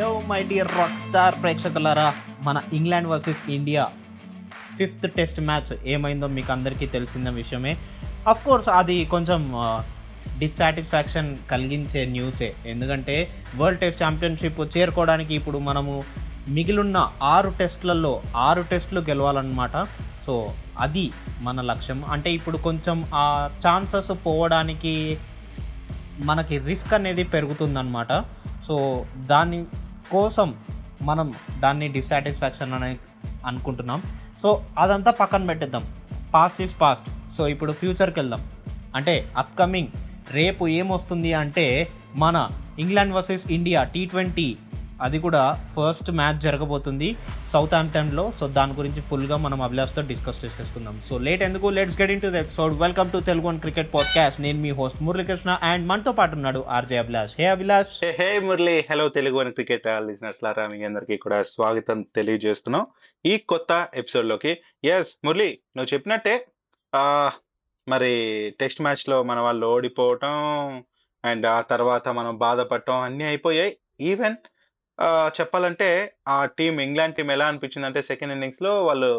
Hello my dear rock star ప్రేక్షకులారా మన England versus India fifth test match ఏమైందో మీకు అందరికీ తెలిసిన విషయమే. అఫ్ కోర్స్ అది కొంచెం డిస్సాటిస్ఫాక్షన్ కలిగించే న్యూసే ఎందుకంటే వరల్డ్ టెస్ట్ ఛాంపియన్షిప్ చేరుకోవడానికి ఇప్పుడు మనము మిగిలిన్న ఆరు టెస్ట్లలో ఆరు టెస్టులు గెలవాలన్నమాట. సో అది మన లక్ష్యం. అంటే ఇప్పుడు కొంచెం ఆ ఛాన్సెస్ పోవడానికి మనకి రిస్క్ అనేది పెరుగుతుందన్నమాట. సో దాని కోసం మనం దాన్ని డిస్సాటిస్ఫాక్షన్ అని అనుకుంటున్నాం. సో అదంతా పక్కన పెట్టేద్దాం. పాస్ట్ ఈజ్ పాస్ట్ సో ఇప్పుడు ఫ్యూచర్కి వెళ్దాం అంటే అప్కమింగ్ రేపు ఏమొస్తుంది అంటే మన England versus India T twenty అది కూడా ఫస్ట్ మ్యాచ్ జరగబోతుంది సౌత్ ఆంప్టన్లో సో దాని గురించి ఫుల్గా మనం అభిలాష్తో డిస్కస్ చేసుకుందాం. సో లేట్ ఎందుకు? Let's get into episode welcome to Telugu one cricket podcast నేను మీ హోస్ట్ మురళీకృష్ణ అండ్ మనతో పాటు ఉన్నాడు RJ Abhilash. Hey Abhilash. Hey Murali. Hello Telugu and cricket listeners లారా మీ అందరికీ కూడా స్వాగతం తెలియజేస్తున్నాం ఈ కొత్త ఎపిసోడ్లోకి ఎస్ మురళి నువ్వు చెప్పినట్టే మరి టెస్ట్ మ్యాచ్లో మన వాళ్ళు ఓడిపోవటం అండ్ ఆ తర్వాత మనం బాధపడటం అన్నీ అయిపోయాయి. ఈవెన్ చెప్పాలంటే ఆ టీం ఇంగ్లాండ్ టీం ఎలా అనిపించింది అంటే సెకండ్ ఇన్నింగ్స్‌లో వాళ్ళు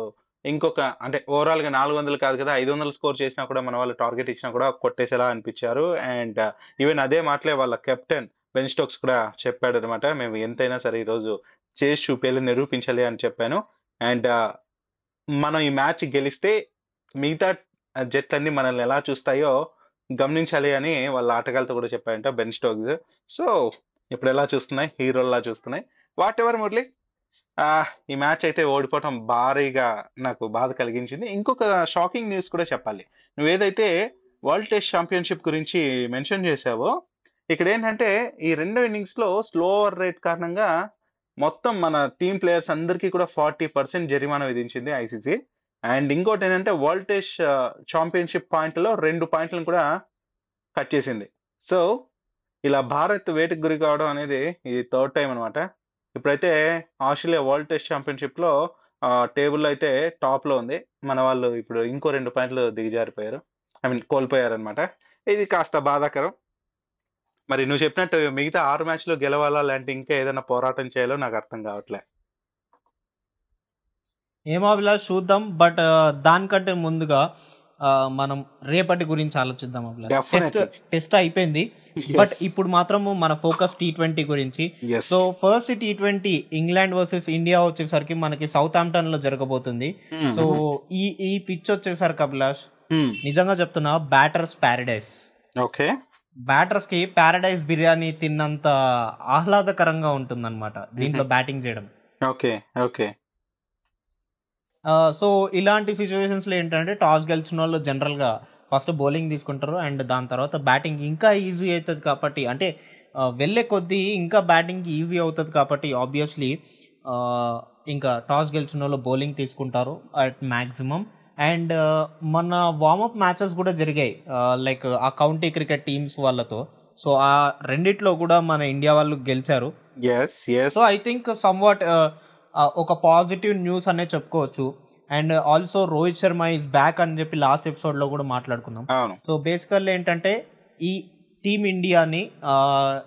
ఇంకొక అంటే ఓవరాల్గా నాలుగు వందలు కాదు కదా ఐదు వందలు స్కోర్ చేసినా కూడా మన వాళ్ళు టార్గెట్ ఇచ్చినా కూడా కొట్టేసేలా అనిపించారు. అండ్ ఈవెన్ uh, అదే మాటలే వాళ్ళ కెప్టెన్ బెన్ స్టోక్స్ కూడా చెప్పాడు అనమాట మేము ఎంతైనా సరే ఈరోజు చేసి చూపేయాలి నిరూపించాలి అని చెప్పాను. అండ్ uh, మనం ఈ మ్యాచ్ గెలిస్తే మిగతా జట్లన్నీ మనల్ని ఎలా చూస్తాయో గమనించాలి అని వాళ్ళ ఆటగాళ్ళతో కూడా చెప్పారంట బెన్ స్టోక్స్ సో ఇప్పుడు ఎలా చూస్తున్నాయి? హీరోల్లా చూస్తున్నాయి. Whatever Murali. ఈ మ్యాచ్ అయితే ఓడిపోవటం భారీగా నాకు బాధ కలిగించింది. ఇంకొక షాకింగ్ న్యూస్ కూడా చెప్పాలి. నువ్వు ఏదైతే వరల్డ్ టెస్ట్ ఛాంపియన్షిప్ గురించి మెన్షన్ చేసావో ఇక్కడ ఏంటంటే ఈ రెండో ఇన్నింగ్స్లో స్లోవర్ స్లో ఓవర్ రేట్ కారణంగా మొత్తం మన టీం ప్లేయర్స్ అందరికీ కూడా ఫార్టీ పర్సెంట్ జరిమానా విధించింది ఐసీసీ. అండ్ ఇంకోటి ఏంటంటే వరల్డ్ టెస్ట్ ఛాంపియన్షిప్ పాయింట్లో రెండు పాయింట్లను కూడా కట్ చేసింది. సో ఇలా భారత్ వేటికి గురి కావడం అనేది ఇది థర్డ్ టైం అనమాట ఇప్పుడైతే ఆస్ట్రేలియా వరల్డ్ టెస్ట్ ఛాంపియన్షిప్లో టేబుల్ అయితే టాప్లో ఉంది. మన వాళ్ళు ఇప్పుడు ఇంకో రెండు పాయింట్లు దిగజారిపోయారు. ఐ మీన్ కోల్పోయారు అనమాట ఇది కాస్త బాధాకరం. మరి నువ్వు చెప్పినట్టు మిగతా ఆరు మ్యాచ్లు గెలవాలా లాంటి ఇంకా ఏదైనా పోరాటం చేయాలో నాకు అర్థం కావట్లే. ఏమో అభిలాష్ చూద్దాం బట్ దానికంటే ముందుగా మనం రేపటి గురించి ఆలోచిద్దాం టెస్ట్. టెస్ట్ అయిపోయింది. బట్ ఇప్పుడు మాత్రము మన ఫోకస్ టీ ట్వంటీ గురించి. So first T twenty England versus India వచ్చేసరికి మనకి సౌత్ ఆంప్టన్లో జరగబోతుంది సో ఈ ఈ పిచ్ వచ్చేసరికి అభిలాష్ నిజంగా చెప్తున్నా బ్యాటర్స్ ప్యారడైస్ ఓకే బ్యాటర్స్కి ప్యారడైస్ బిర్యానీ తిన్నంత ఆహ్లాదకరంగా ఉంటుందన్నమాట దీంట్లో బ్యాటింగ్ చేయడం. ఓకే ఓకే సో ఇలాంటి సిచ్యువేషన్స్లో ఏంటంటే టాస్ గెలిచిన వాళ్ళు జనరల్గా ఫస్ట్ బౌలింగ్ తీసుకుంటారు. అండ్ దాని తర్వాత బ్యాటింగ్ ఇంకా ఈజీ అవుతుంది కాబట్టి అంటే వెళ్ళే కొద్దీ ఇంకా బ్యాటింగ్ ఈజీ అవుతుంది కాబట్టి ఆబ్వియస్లీ ఇంకా టాస్ గెలిచిన వాళ్ళు బౌలింగ్ తీసుకుంటారు అట్ మ్యాక్సిమం అండ్ మన వార్మప్ మ్యాచెస్ కూడా జరిగాయి. లైక్ ఆ కౌంటీ క్రికెట్ టీమ్స్ వాళ్ళతో. సో ఆ రెండిట్లో కూడా మన ఇండియా వాళ్ళు గెలిచారు. Yes yes so I think somewhat ఒక పాజిటివ్ న్యూస్ అనే చెప్పుకోవచ్చు. And also Rohit Sharma is back అని చెప్పి లాస్ట్ ఎపిసోడ్లో కూడా మాట్లాడుకుందాం అవును. సో బేసికల్ ఏంటంటే ఈ టీమ్ ఇండియాని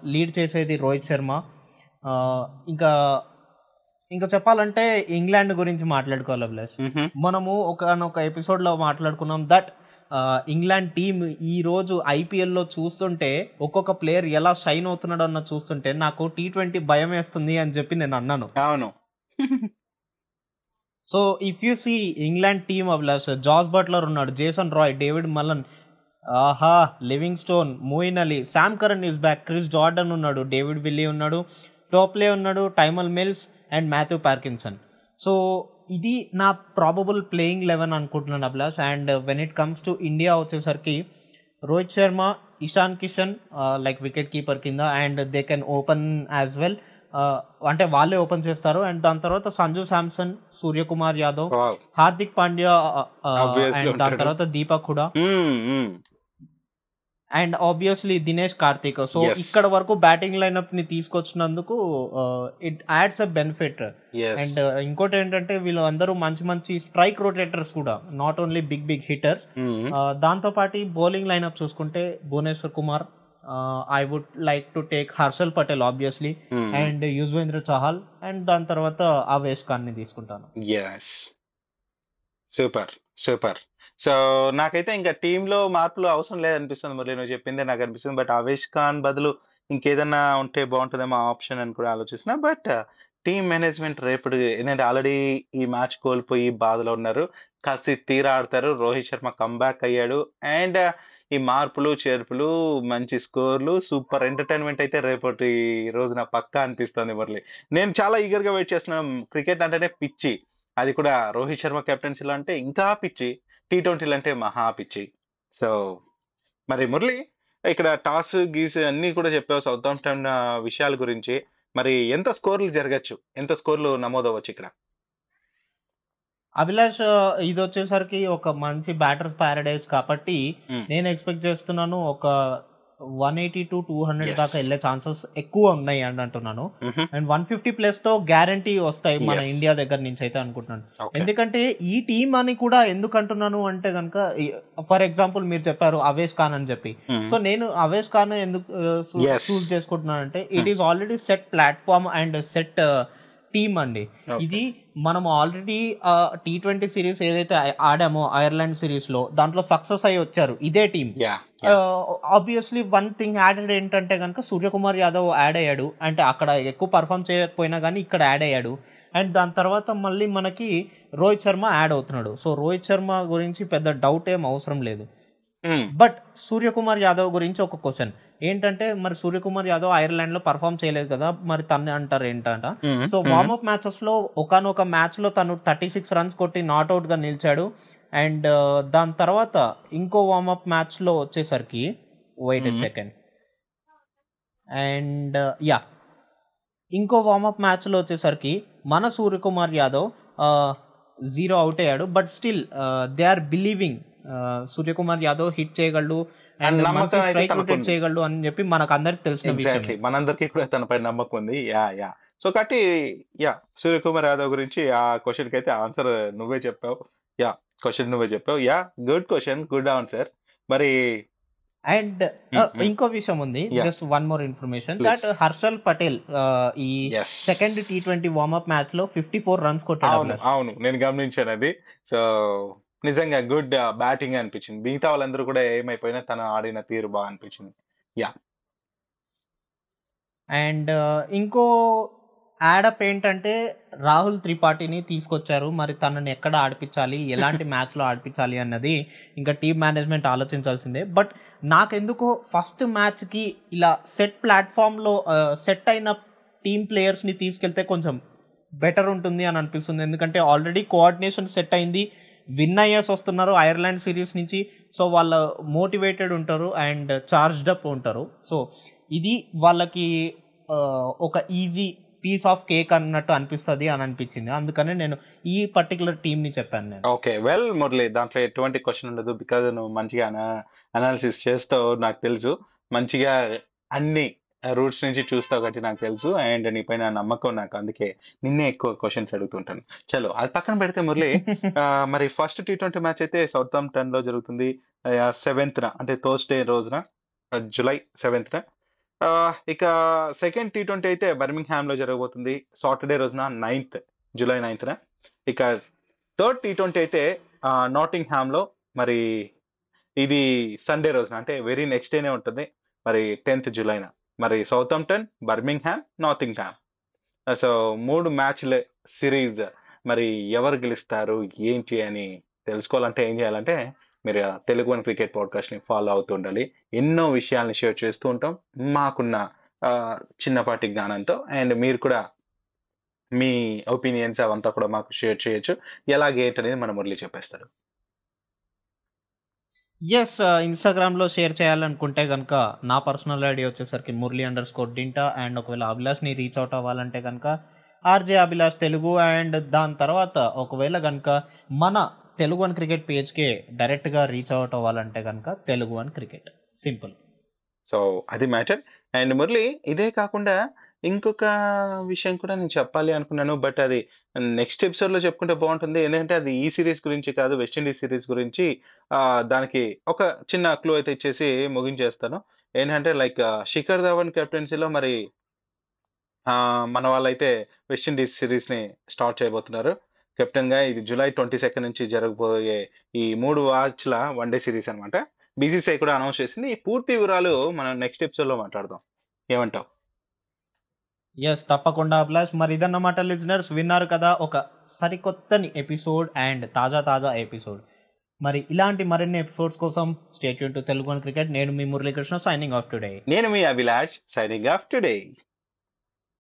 లీడ్ చేసేది రోహిత్ శర్మ. ఇంకా ఇంకా చెప్పాలంటే ఇంగ్లాండ్ గురించి మాట్లాడుకోవాలి అభిలాష్. మనము ఒకనొక ఎపిసోడ్లో మాట్లాడుకున్నాం దట్ ఇంగ్లాండ్ టీమ్ ఈ రోజు ఐపీఎల్లో చూస్తుంటే ఒక్కొక్క ప్లేయర్ ఎలా షైన్ అవుతున్నాడో అన్న చూస్తుంటే నాకు టీ ట్వంటీ భయం వేస్తుంది అని చెప్పి నేను అన్నాను. అవును. So if you see England team Abhilash Jos Buttler ఉన్నాడు జేసన్ రాయ్ డేవిడ్ మలన్ ఆహా Livingstone Moeen Ali Sam Curran is back Chris Jordan ఉన్నాడు డేవిడ్ విల్లీ ఉన్నాడు టోప్లే ఉన్నాడు Tymal Mills and Matthew Parkinson so ఇది నా probable playing eleven అనుకుంటున్నాను Abhilash. And when it comes to India వచ్చేసరికి Rohit Sharma Ishan Kishan like wicket keeper కింద and they can open as well అంటే వాళ్ళే open చేస్తారు and దాని తర్వాత సంజు శాంసన్ సూర్యకుమార్ యాదవ్ హార్దిక్ పాండ్యా అండ్ దాని. తర్వాత దీపక్ హుడా మ్మ్, మ్మ్. And obviously Dinesh Karthik so. ఇక్కడ వరకు బ్యాటింగ్ లైనప్ని తీసుకొచ్చినందుకు it adds a benefit. And ఇంకోటి ఏంటంటే వీళ్ళు అందరూ మంచి మంచి స్ట్రైక్ రొటేటర్స్ కూడా not only big big hitters. దాంతో పాటు బౌలింగ్ లైనప్ చూసుకుంటే Bhuvneshwar Kumar I would like to take Harshal Patel obviously and Yuzvendra Chahal and దాని తర్వాత అవేష్ ఖాన్ని తీసుకుంటాను. ఎస్ సూపర్ సూపర్ సో నాకైతే ఇంకా టీంలో మార్పులు అవసరం లేదనిపిస్తుంది మరి నువ్వు చెప్పిందే నాకు అనిపిస్తుంది బట్ అవేష్ ఖాన్ బదులు ఇంకేదన్నా ఉంటే బాగుంటుందేమో ఆప్షన్ అని కూడా ఆలోచిస్తున్నా. బట్ టీమ్ మేనేజ్మెంట్ రేపటి ఏంటంటే ఆల్రెడీ ఈ మ్యాచ్ కోల్పోయి బాధలో ఉన్నారు. కసి తీరా ఆడతారు. రోహిత్ శర్మ కంబ్యాక్ అయ్యాడు. అండ్ ఈ మార్పులు చేర్పులు మంచి స్కోర్లు సూపర్ ఎంటర్టైన్మెంట్ అయితే రేపటి రోజున పక్కా అనిపిస్తుంది మురళి. నేను చాలా ఈగర్గా వెయిట్ చేస్తున్నాను క్రికెట్ అంటేనే పిచ్చి. అది కూడా రోహిత్ శర్మ కెప్టెన్సీలో అంటే ఇంకా పిచ్చి. టీ ట్వంటీలు అంటే మహా పిచ్చి. సో మరి మురళి ఇక్కడ టాస్ గీస్ అన్నీ కూడా చెప్పావు సౌత్ ఆంప్టన్ విషయాల గురించి. మరి ఎంత స్కోర్లు జరగచ్చు? ఎంత స్కోర్లు నమోదవచ్చు ఇక్కడ? అభిలాష్ ఇది వచ్చేసరికి ఒక మంచి బ్యాటర్ ప్యారడైజ్ కాబట్టి Hmm. నేను ఎక్స్పెక్ట్ చేస్తున్నాను ఒక one eighty to two hundred. దాకా వెళ్ళే ఛాన్సెస్ ఎక్కువ ఉన్నాయి అని అంటున్నాను. అండ్ వన్ ఫిఫ్టీ ప్లస్తో గ్యారంటీ వస్తాయి మన. ఇండియా దగ్గర నుంచి అయితే అనుకుంటున్నాను. ఎందుకంటే ఈ టీం అని కూడా ఎందుకు అంటున్నాను అంటే కనుక ఫర్ ఎగ్జాంపుల్ మీరు చెప్పారు అవేష్ ఖాన్ అని చెప్పి. సో నేను అవేష్ ఖాన్ ఎందుకు. Choose చేసుకుంటున్నానంటే it is already set platform and set team అండి. ఇది మనం ఆల్రెడీ టీ ట్వంటీ సిరీస్ ఏదైతే ఆడామో ఐర్లాండ్ సిరీస్లో దాంట్లో సక్సెస్ అయ్యి వచ్చారు. ఇదే team. Obviously one thing added ఏంటంటే కనుక సూర్యకుమార్ యాదవ్ యాడ్ అయ్యాడు. అంటే అక్కడ ఎక్కువ పర్ఫామ్ చేయకపోయినా కానీ ఇక్కడ యాడ్ అయ్యాడు. అండ్ దాని తర్వాత మళ్ళీ మనకి రోహిత్ శర్మ యాడ్ అవుతున్నాడు. సో రోహిత్ శర్మ గురించి పెద్ద డౌట్ ఏం అవసరం లేదు. బట్ సూర్యకుమార్ యాదవ్ గురించి ఒక క్వశ్చన్ ఏంటంటే మరి సూర్యకుమార్ యాదవ్ ఐర్లాండ్లో పర్ఫామ్ చేయలేదు కదా మరి తన్నే అంటారు ఏంటంట. సో వార్మ్ అప్ మ్యాచెస్లో ఒకనొక మ్యాచ్లో తను థర్టీ సిక్స్ రన్స్ కొట్టి నాట్అవుట్గా నిలిచాడు. అండ్ దాని తర్వాత ఇంకో వార్మ్ అప్ మ్యాచ్లో వచ్చేసరికి wait Mhm. Second and yeah ఇంకో వార్మ్ అప్ మ్యాచ్లో వచ్చేసరికి మన సూర్యకుమార్ యాదవ్ జీరో అవుట్ అయ్యాడు. But still they are believing Suryakumar Yadav hit చేయగలడు అండ్ మంచి స్ట్రైక్. రొటేట్ చేయగలడు అని చెప్పి మనకు అందరికి తెలిసిన విషయం మనందరికీ కూడా తనపై నమ్మకం ఉంది. Yeah yeah. సో కాబట్టి యా సూర్యకుమార్ యాదవ్ గురించి ఆ క్వశ్చన్కి అయితే ఆన్సర్ నువ్వే చెప్పావు. యా క్వశ్చన్ నువ్వే చెప్పావు. Yeah good question good answer మరి అండ్ Mm, ఇంకో విషయం ఉంది. Just one more information. That Harshal Patel ఈ సెకండ్ టీ ట్వంటీ వార్మప్ మ్యాచ్లో ఫిఫ్టీ ఫోర్ రన్స్ కొట్టాడు. అవును నేను గమనించాను అది. సో నిజంగా గుడ్ బ్యాటింగ్ అనిపించింది. మిగతా వాళ్ళందరూ కూడా ఏమైపోయినా తను ఆడిన తీరు బాగా అనిపించింది. అండ్ ఇంకో యాడప్ ఏంటంటే రాహుల్ త్రిపాఠిని తీసుకొచ్చారు. మరి తనని ఎక్కడ ఆడిపించాలి? ఎలాంటి మ్యాచ్లో ఆడిపించాలి అన్నది ఇంకా టీమ్ మేనేజ్మెంట్ ఆలోచించాల్సిందే. బట్ నాకెందుకో ఫస్ట్ మ్యాచ్కి ఇలా సెట్ ప్లాట్ఫామ్లో సెట్ అయిన టీమ్ ప్లేయర్స్ని తీసుకెళ్తే కొంచెం బెటర్ ఉంటుంది అని అనిపిస్తుంది. ఎందుకంటే ఆల్రెడీ కోఆర్డినేషన్ సెట్ అయింది. విన్ అయ్యేసి వస్తున్నారు ఐర్లాండ్ సిరీస్ నుంచి. సో వాళ్ళు మోటివేటెడ్ ఉంటారు అండ్ చార్జ్డ్ అప్ ఉంటారు. సో ఇది వాళ్ళకి ఒక ఈజీ పీస్ ఆఫ్ కేక్ అన్నట్టు అనిపిస్తుంది అని అనిపించింది. అందుకనే నేను ఈ పర్టికులర్ టీమ్ని చెప్పాను నేను. ఓకే. వెల్ మురళి దాంట్లో ఎటువంటి క్వశ్చన్ ఉండదు బికాజ్ నువ్వు మంచిగా అనాలిసిస్ చేస్తావు నాకు తెలుసు. మంచిగా అన్ని రూట్స్ నుంచి చూస్తావు కాబట్టి నాకు తెలుసు. అండ్ నీ పైన నమ్మకం నాకు. అందుకే నిన్నే ఎక్కువ క్వశ్చన్స్ అడుగుతుంటాను. చలో అది పక్కన పెడితే మురళి మరి ఫస్ట్ టీ ట్వంటీ మ్యాచ్ అయితే సౌత్లో జరుగుతుంది సెవెంత్న అంటే థర్స్డే రోజున జూలై సెవెంత్న ఇక సెకండ్ టీ ట్వంటీ అయితే బర్మింగ్హామ్లో జరగబోతుంది. సాటర్డే రోజున నైన్త్ జూలై నైన్త్న ఇక థర్డ్ టీ ట్వంటీ అయితే నాటింగ్లో మరి ఇది సండే రోజున అంటే వెరీ నెక్స్ట్ డేనే ఉంటుంది. మరి టెన్త్ జూలైన మరి Southampton Birmingham Nottingham so మూడు మ్యాచ్ల సిరీస్. మరి ఎవరు గెలుస్తారు ఏంటి అని తెలుసుకోవాలంటే ఏం చేయాలంటే మీరు తెలుగు వన్ క్రికెట్ పాడ్కాస్ట్ని ఫాలో అవుతూ ఉండాలి. ఎన్నో విషయాలను షేర్ చేస్తూ ఉంటాం. మాకున్న చిన్నపాటి జ్ఞానంతో అండ్ మీరు కూడా మీ ఒపీనియన్స్ అవంతా కూడా మాకు షేర్ చేయొచ్చు. ఎలాగేంటనేది మన మురళి చెప్పేస్తారు. ఎస్ ఇన్స్టాగ్రామ్లో షేర్ చేయాలనుకుంటే కనుక నా పర్సనల్ ఐడి వచ్చేసరికి మురళీ అండర్ స్కోర్ డింటా అండ్ ఒకవేళ అభిలాష్ని రీచ్ అవుట్ అవ్వాలంటే కనుక ఆర్జే అభిలాష్ తెలుగు అండ్ దాని తర్వాత ఒకవేళ కనుక మన తెలుగు వన్ క్రికెట్ పేజ్కే డైరెక్ట్గా రీచ్ అవుట్ అవ్వాలంటే కనుక Telugu one cricket simple so అది మ్యాటర్ అండ్ మురళి ఇదే కాకుండా ఇంకొక విషయం కూడా నేను చెప్పాలి అనుకున్నాను బట్ అది నెక్స్ట్ ఎపిసోడ్‌లో చెప్పుకుంటే బాగుంటుంది. ఎందుకంటే అది ఈ సిరీస్ గురించి కాదు వెస్టిండీస్ సిరీస్ గురించి. దానికి ఒక చిన్న క్లూ అయితే ఇచ్చేసి ముగించేస్తాను. ఏంటంటే లైక్ శిఖర్ ధవన్ కెప్టెన్సీలో మరి మన వాళ్ళైతే వెస్టిండీస్ సిరీస్ని స్టార్ట్ చేయబోతున్నారు. కెప్టెన్గా ఇది జూలై ట్వంటీ సెకండ్ నుంచి జరగబోయే ఈ మూడు వాచ్ల వన్ డే సిరీస్ అనమాట బీసీసీఐ కూడా అనౌన్స్ చేసింది. ఈ పూర్తి వివరాలు మనం నెక్స్ట్ ఎపిసోడ్‌లో మాట్లాడదాం. ఏమంటావు? ఎస్ తప్పకుండా అభిలాష్. మరి ఇదన్నమాట లిజనర్స్ విన్నారు కదా ఒక సరికొత్తని ఎపిసోడ్ అండ్ తాజా తాజా ఎపిసోడ్. మరి ఇలాంటి మరిన్ని ఎపిసోడ్స్ కోసం స్టేట్ టు తెలుగు క్రికెట్. నేను మీ మురళీకృష్ణ సైనింగ్ ఆఫ్ టుడే నేను మీ అభిలాష్ సైనింగ్ ఆఫ్ టుడే